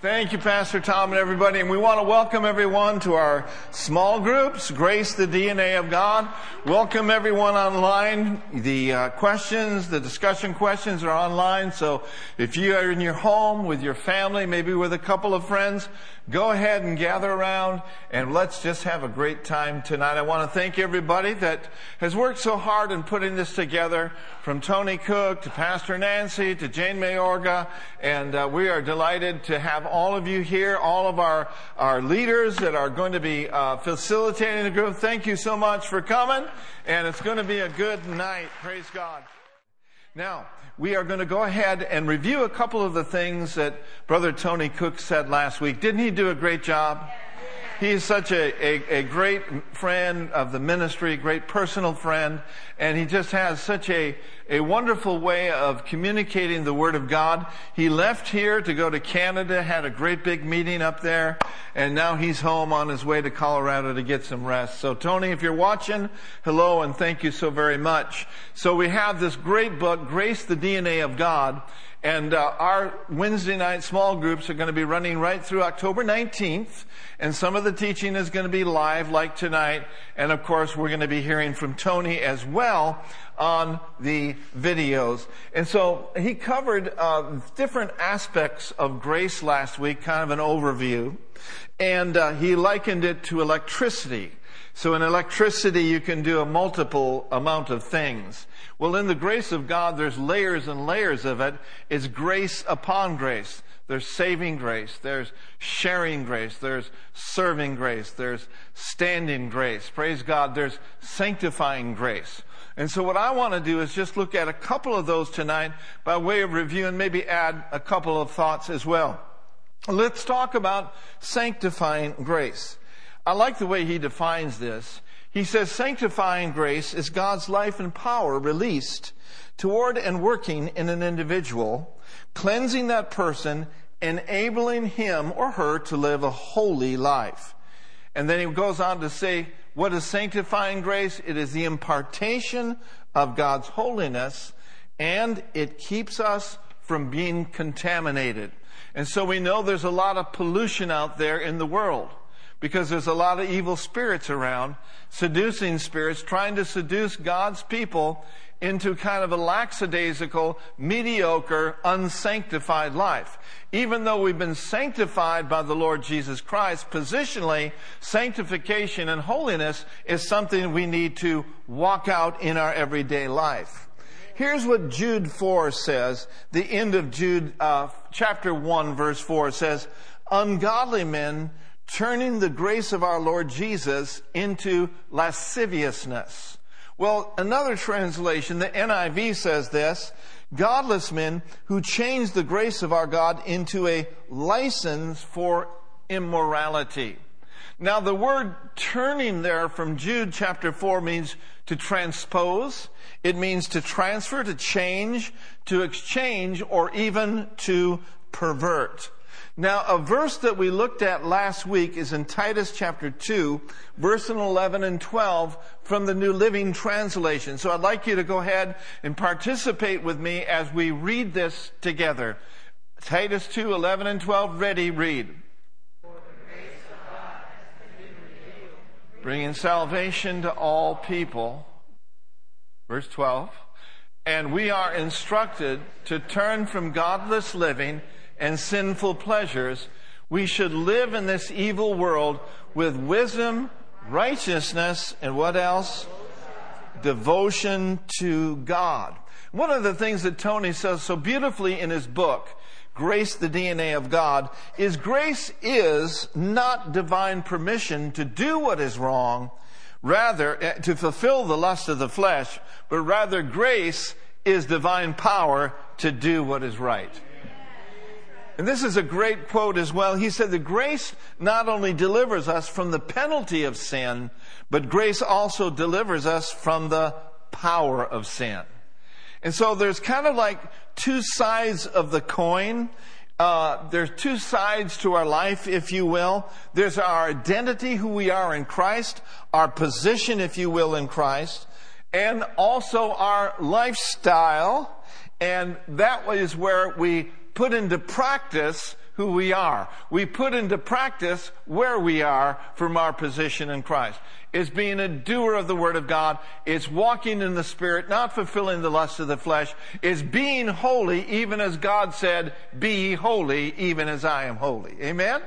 Thank you, Pastor Tom and everybody. And we want to welcome everyone to our small groups, Grace, the DNA of God. Welcome everyone online. The uh, questions, the discussion questions are online. So if you are in your home with your family, maybe with a couple of friends, go ahead and gather around and let's just have a great time tonight. I want to thank everybody that has worked so hard in putting this together from Tony Cook to Pastor Nancy to Jane Mayorga. And uh, we are delighted to have all of you here, all of our, our leaders that are going to be uh, facilitating the group. Thank you so much for coming. And it's going to be a good night. Praise God. Now, we are going to go ahead and review a couple of the things that Brother Tony Cook said last week. Didn't he do a great job? He is such a, a, a, great friend of the ministry, great personal friend, and he just has such a, a wonderful way of communicating the Word of God. He left here to go to Canada, had a great big meeting up there, and now he's home on his way to Colorado to get some rest. So Tony, if you're watching, hello and thank you so very much. So we have this great book, Grace, the DNA of God, and uh, our Wednesday night small groups are going to be running right through October 19th. And some of the teaching is going to be live like tonight. And of course, we're going to be hearing from Tony as well on the videos. And so he covered uh, different aspects of grace last week, kind of an overview. And uh, he likened it to electricity. So in electricity, you can do a multiple amount of things. Well, in the grace of God, there's layers and layers of it. It's grace upon grace. There's saving grace. There's sharing grace. There's serving grace. There's standing grace. Praise God. There's sanctifying grace. And so what I want to do is just look at a couple of those tonight by way of review and maybe add a couple of thoughts as well. Let's talk about sanctifying grace. I like the way he defines this. He says sanctifying grace is God's life and power released toward and working in an individual, cleansing that person, enabling him or her to live a holy life. And then he goes on to say, what is sanctifying grace? It is the impartation of God's holiness and it keeps us from being contaminated. And so we know there's a lot of pollution out there in the world because there's a lot of evil spirits around, seducing spirits, trying to seduce God's people into kind of a lackadaisical, mediocre, unsanctified life. Even though we've been sanctified by the Lord Jesus Christ, positionally, sanctification and holiness is something we need to walk out in our everyday life. Here's what Jude 4 says. The end of Jude, uh, chapter 1, verse 4 says, Ungodly men turning the grace of our Lord Jesus into lasciviousness. Well, another translation, the NIV says this, godless men who change the grace of our God into a license for immorality. Now the word turning there from Jude chapter 4 means to transpose. It means to transfer, to change, to exchange, or even to pervert. Now, a verse that we looked at last week is in Titus chapter 2, verse 11 and 12 from the New Living Translation. So I'd like you to go ahead and participate with me as we read this together. Titus 2, 11 and 12, ready, read. Bringing salvation to all people. Verse 12. And we are instructed to turn from godless living and sinful pleasures, we should live in this evil world with wisdom, righteousness, and what else? Devotion to God. One of the things that Tony says so beautifully in his book, Grace, the DNA of God, is grace is not divine permission to do what is wrong, rather, eh, to fulfill the lust of the flesh, but rather grace is divine power to do what is right. And this is a great quote as well. He said The grace not only delivers us from the penalty of sin, but grace also delivers us from the power of sin. And so there's kind of like two sides of the coin. Uh, there's two sides to our life, if you will. There's our identity, who we are in Christ, our position, if you will, in Christ, and also our lifestyle. And that is where we put into practice who we are. We put into practice where we are from our position in Christ. It's being a doer of the Word of God. It's walking in the Spirit, not fulfilling the lust of the flesh. It's being holy, even as God said, be holy, even as I am holy. Amen?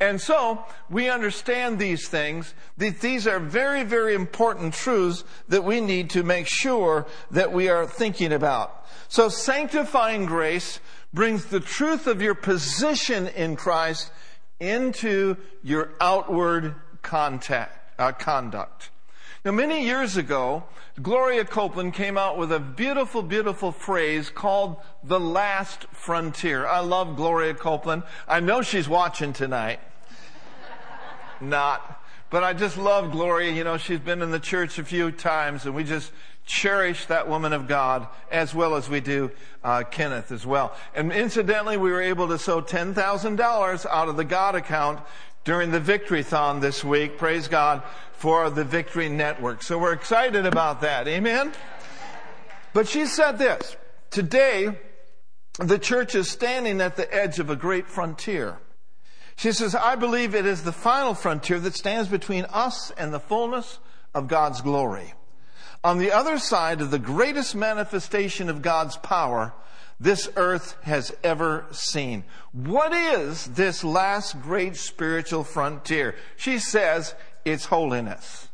And so we understand these things. These are very, very important truths that we need to make sure that we are thinking about. So sanctifying grace brings the truth of your position in Christ into your outward contact, uh, conduct. Now, many years ago, Gloria Copeland came out with a beautiful, beautiful phrase called the last frontier. I love Gloria Copeland. I know she's watching tonight. Not. But I just love Gloria. You know, she's been in the church a few times and we just cherish that woman of God as well as we do uh, Kenneth as well. And incidentally, we were able to sow $10,000 out of the God account during the Victory-thon this week. Praise God for the Victory Network. So we're excited about that. Amen? But she said this, today the church is standing at the edge of a great frontier. She says, I believe it is the final frontier that stands between us and the fullness of God's glory. On the other side of the greatest manifestation of God's power, this earth has ever seen. What is this last great spiritual frontier? She says it's holiness.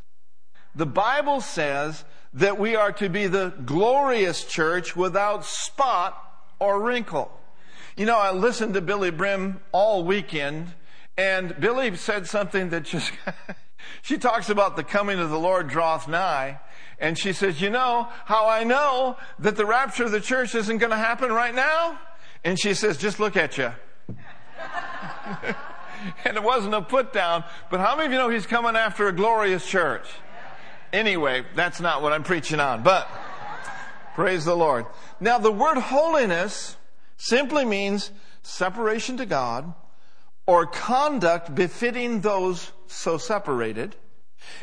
The Bible says that we are to be the glorious church without spot or wrinkle. You know, I listened to Billye Brim all weekend, and Billye said something that just, she talks about the coming of the Lord draweth nigh. And she says, you know how I know that the rapture of the church isn't going to happen right now? And she says, just look at you. and it wasn't a put down, but how many of you know he's coming after a glorious church? Anyway, that's not what I'm preaching on, but praise the Lord. Now the word holiness simply means separation to God or conduct befitting those so separated.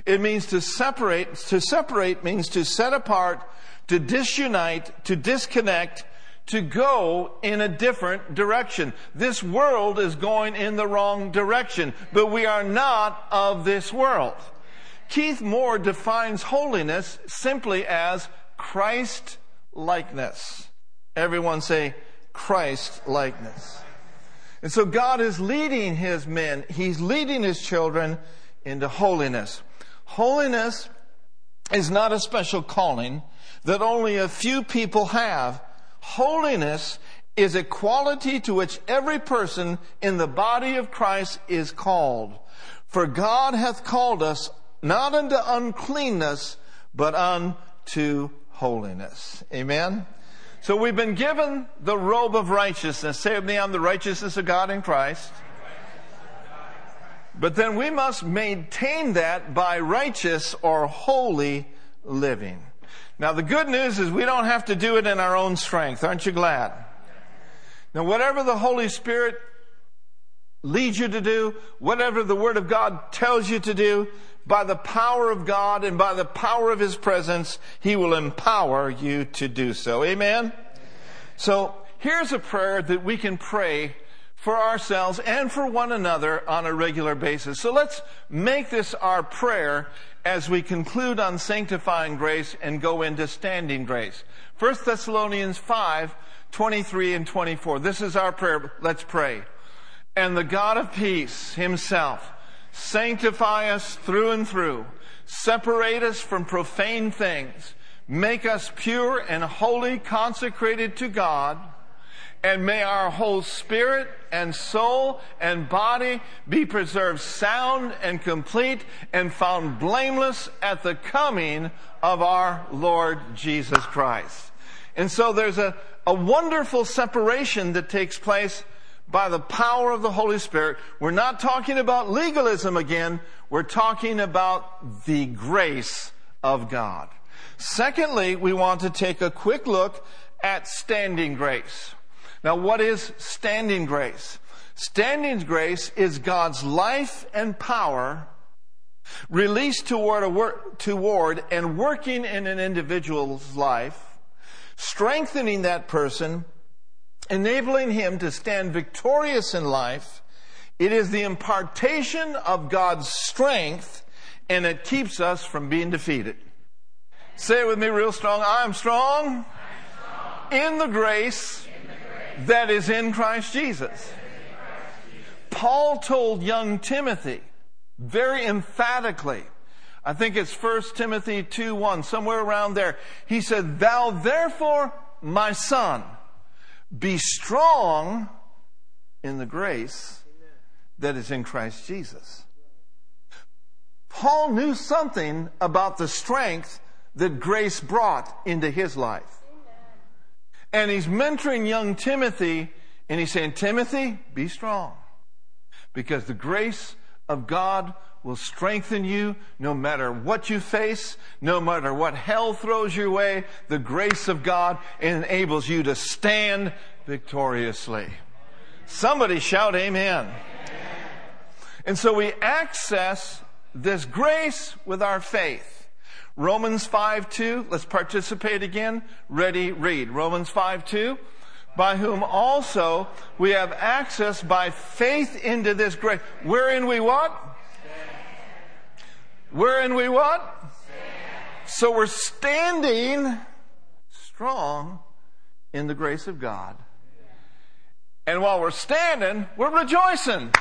It means to separate. To separate means to set apart, to disunite, to disconnect, to go in a different direction. This world is going in the wrong direction, but we are not of this world. Keith Moore defines holiness simply as Christ likeness. Everyone say Christ likeness. And so God is leading his men, he's leading his children into holiness. Holiness is not a special calling that only a few people have. Holiness is a quality to which every person in the body of Christ is called. For God hath called us not unto uncleanness, but unto holiness. Amen? So we've been given the robe of righteousness. Say with me, I'm the righteousness of God in Christ. But then we must maintain that by righteous or holy living. Now the good news is we don't have to do it in our own strength. Aren't you glad? Now whatever the Holy Spirit leads you to do, whatever the Word of God tells you to do, by the power of God and by the power of His presence, He will empower you to do so. Amen? So here's a prayer that we can pray for ourselves and for one another on a regular basis. So let's make this our prayer as we conclude on sanctifying grace and go into standing grace. 1 Thessalonians 5, 23 and 24. This is our prayer. Let's pray. And the God of peace himself sanctify us through and through, separate us from profane things, make us pure and holy, consecrated to God, and may our whole spirit and soul and body be preserved sound and complete and found blameless at the coming of our Lord Jesus Christ. And so there's a, a wonderful separation that takes place by the power of the Holy Spirit. We're not talking about legalism again. We're talking about the grace of God. Secondly, we want to take a quick look at standing grace. Now, what is standing grace? Standing grace is God's life and power released toward, work, toward and working in an individual's life, strengthening that person enabling him to stand victorious in life. It is the impartation of God's strength and it keeps us from being defeated. Say it with me real strong. I am strong, I'm strong. In, the grace in the grace that is in Christ Jesus. Paul told young Timothy very emphatically, I think it's 1 Timothy 2 1, somewhere around there. He said, Thou therefore, my son, be strong in the grace that is in Christ Jesus. Paul knew something about the strength that grace brought into his life. And he's mentoring young Timothy, and he's saying, Timothy, be strong. Because the grace of God will strengthen you no matter what you face, no matter what hell throws your way. The grace of God enables you to stand victoriously. Somebody shout amen. amen. And so we access this grace with our faith. Romans 5 2, let's participate again. Ready, read. Romans 5 2 by whom also we have access by faith into this grace. Wherein we what? Wherein we what? So we're standing strong in the grace of God. And while we're standing, we're rejoicing.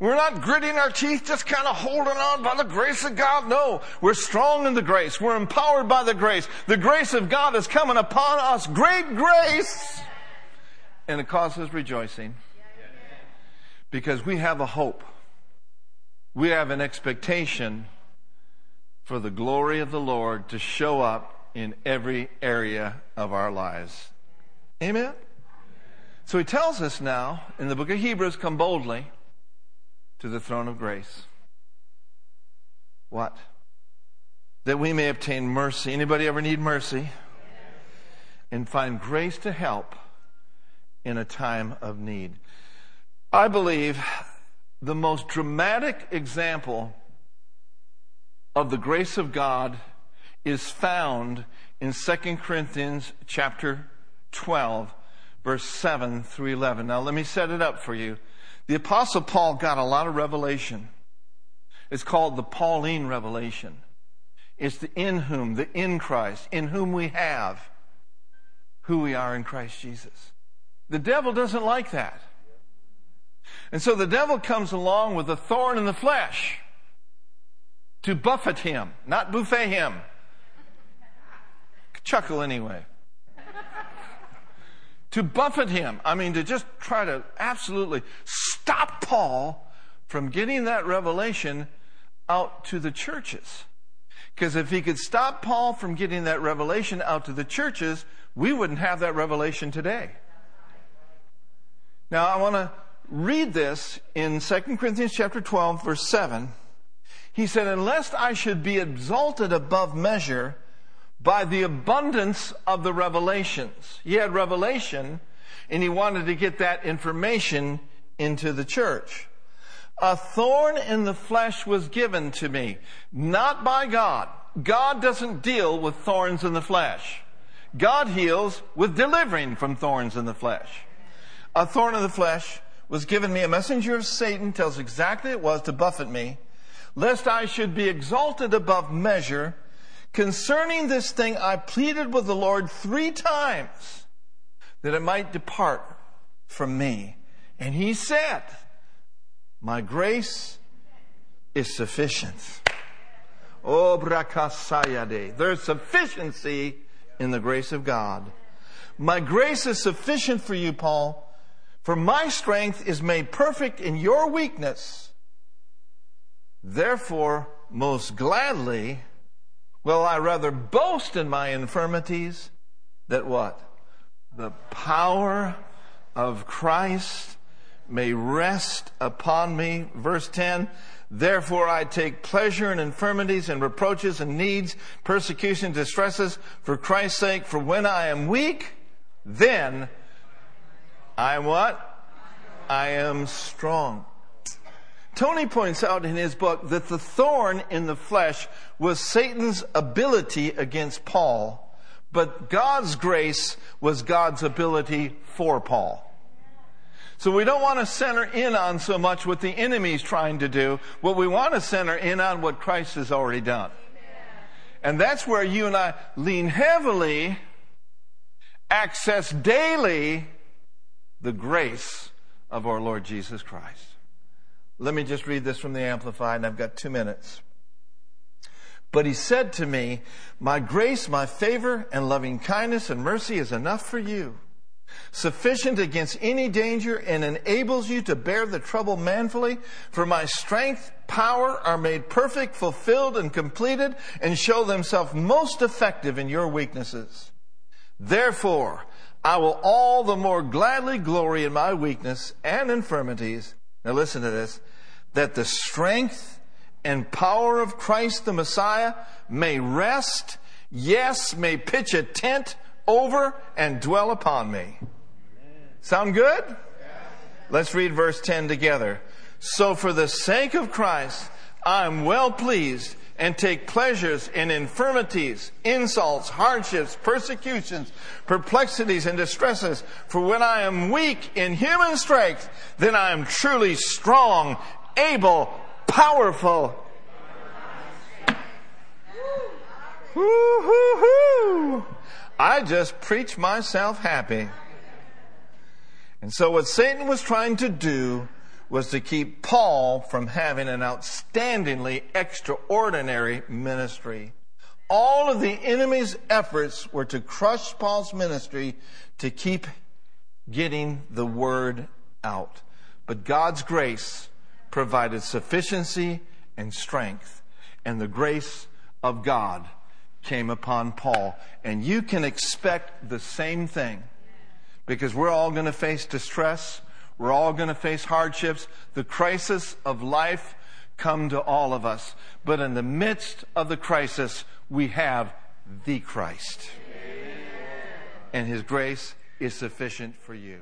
We're not gritting our teeth, just kind of holding on by the grace of God. No, we're strong in the grace. We're empowered by the grace. The grace of God is coming upon us. Great grace. And it causes rejoicing. Because we have a hope. We have an expectation for the glory of the Lord to show up in every area of our lives. Amen? So he tells us now in the book of Hebrews, come boldly to the throne of grace. What? That we may obtain mercy. Anybody ever need mercy? And find grace to help in a time of need. I believe the most dramatic example of the grace of God is found in 2 Corinthians chapter 12 verse 7 through 11. Now let me set it up for you. The Apostle Paul got a lot of revelation. It's called the Pauline revelation. It's the in whom, the in Christ, in whom we have who we are in Christ Jesus. The devil doesn't like that. And so the devil comes along with a thorn in the flesh to buffet him, not buffet him. Chuckle anyway to buffet him. I mean, to just try to absolutely stop Paul from getting that revelation out to the churches. Because if he could stop Paul from getting that revelation out to the churches, we wouldn't have that revelation today. Now, I want to read this in 2 Corinthians chapter 12, verse 7. He said, Unless I should be exalted above measure, by the abundance of the revelations. He had revelation and he wanted to get that information into the church. A thorn in the flesh was given to me, not by God. God doesn't deal with thorns in the flesh. God heals with delivering from thorns in the flesh. A thorn in the flesh was given me. A messenger of Satan tells exactly it was to buffet me, lest I should be exalted above measure. Concerning this thing, I pleaded with the Lord three times that it might depart from me. And he said, My grace is sufficient. Oh, brakasayade. There's sufficiency in the grace of God. My grace is sufficient for you, Paul, for my strength is made perfect in your weakness. Therefore, most gladly, will I rather boast in my infirmities that what? The power of Christ may rest upon me. Verse 10, therefore I take pleasure in infirmities and reproaches and needs, persecution, distresses for Christ's sake. For when I am weak, then I am what? I am strong. Tony points out in his book that the thorn in the flesh was Satan's ability against Paul But God's grace was God's ability for Paul. So we don't want to center in on so much what the enemy's trying to do. What we want to center in on what Christ has already done. And that's where you and I lean heavily, access daily the grace of our Lord Jesus Christ. Let me just read this from the Amplified, and I've got two minutes. But he said to me, My grace, my favor, and loving kindness and mercy is enough for you sufficient against any danger and enables you to bear the trouble manfully. For my strength, power are made perfect, fulfilled, and completed, and show themselves most effective in your weaknesses. Therefore, I will all the more gladly glory in my weakness and infirmities. Now listen to this, that the strength and power of Christ the Messiah may rest, yes, may pitch a tent over and dwell upon me. Sound good? Let's read verse 10 together. So for the sake of Christ, I am well pleased and take pleasures in infirmities, insults, hardships, persecutions, perplexities, and distresses. For when I am weak in human strength, then I am truly strong, able, powerful. Woo-hoo-hoo. I just preach myself happy. And so what Satan was trying to do was to keep Paul from having an outstandingly extraordinary ministry. All of the enemy's efforts were to crush Paul's ministry to keep getting the word out. But God's grace provided sufficiency and strength, and the grace of God came upon Paul. And you can expect the same thing because we're all going to face distress. We're all going to face hardships. The crisis of life come to all of us. But in the midst of the crisis, we have the Christ. And his grace is sufficient for you.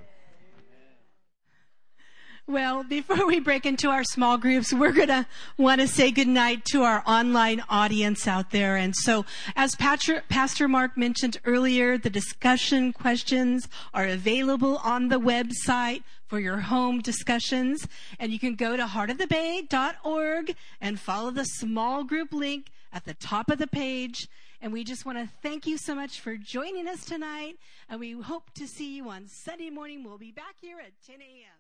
Well, before we break into our small groups, we're going to want to say goodnight to our online audience out there. And so, as Pastor, Pastor Mark mentioned earlier, the discussion questions are available on the website for your home discussions. And you can go to heartofthebay.org and follow the small group link at the top of the page. And we just want to thank you so much for joining us tonight. And we hope to see you on Sunday morning. We'll be back here at 10 a.m.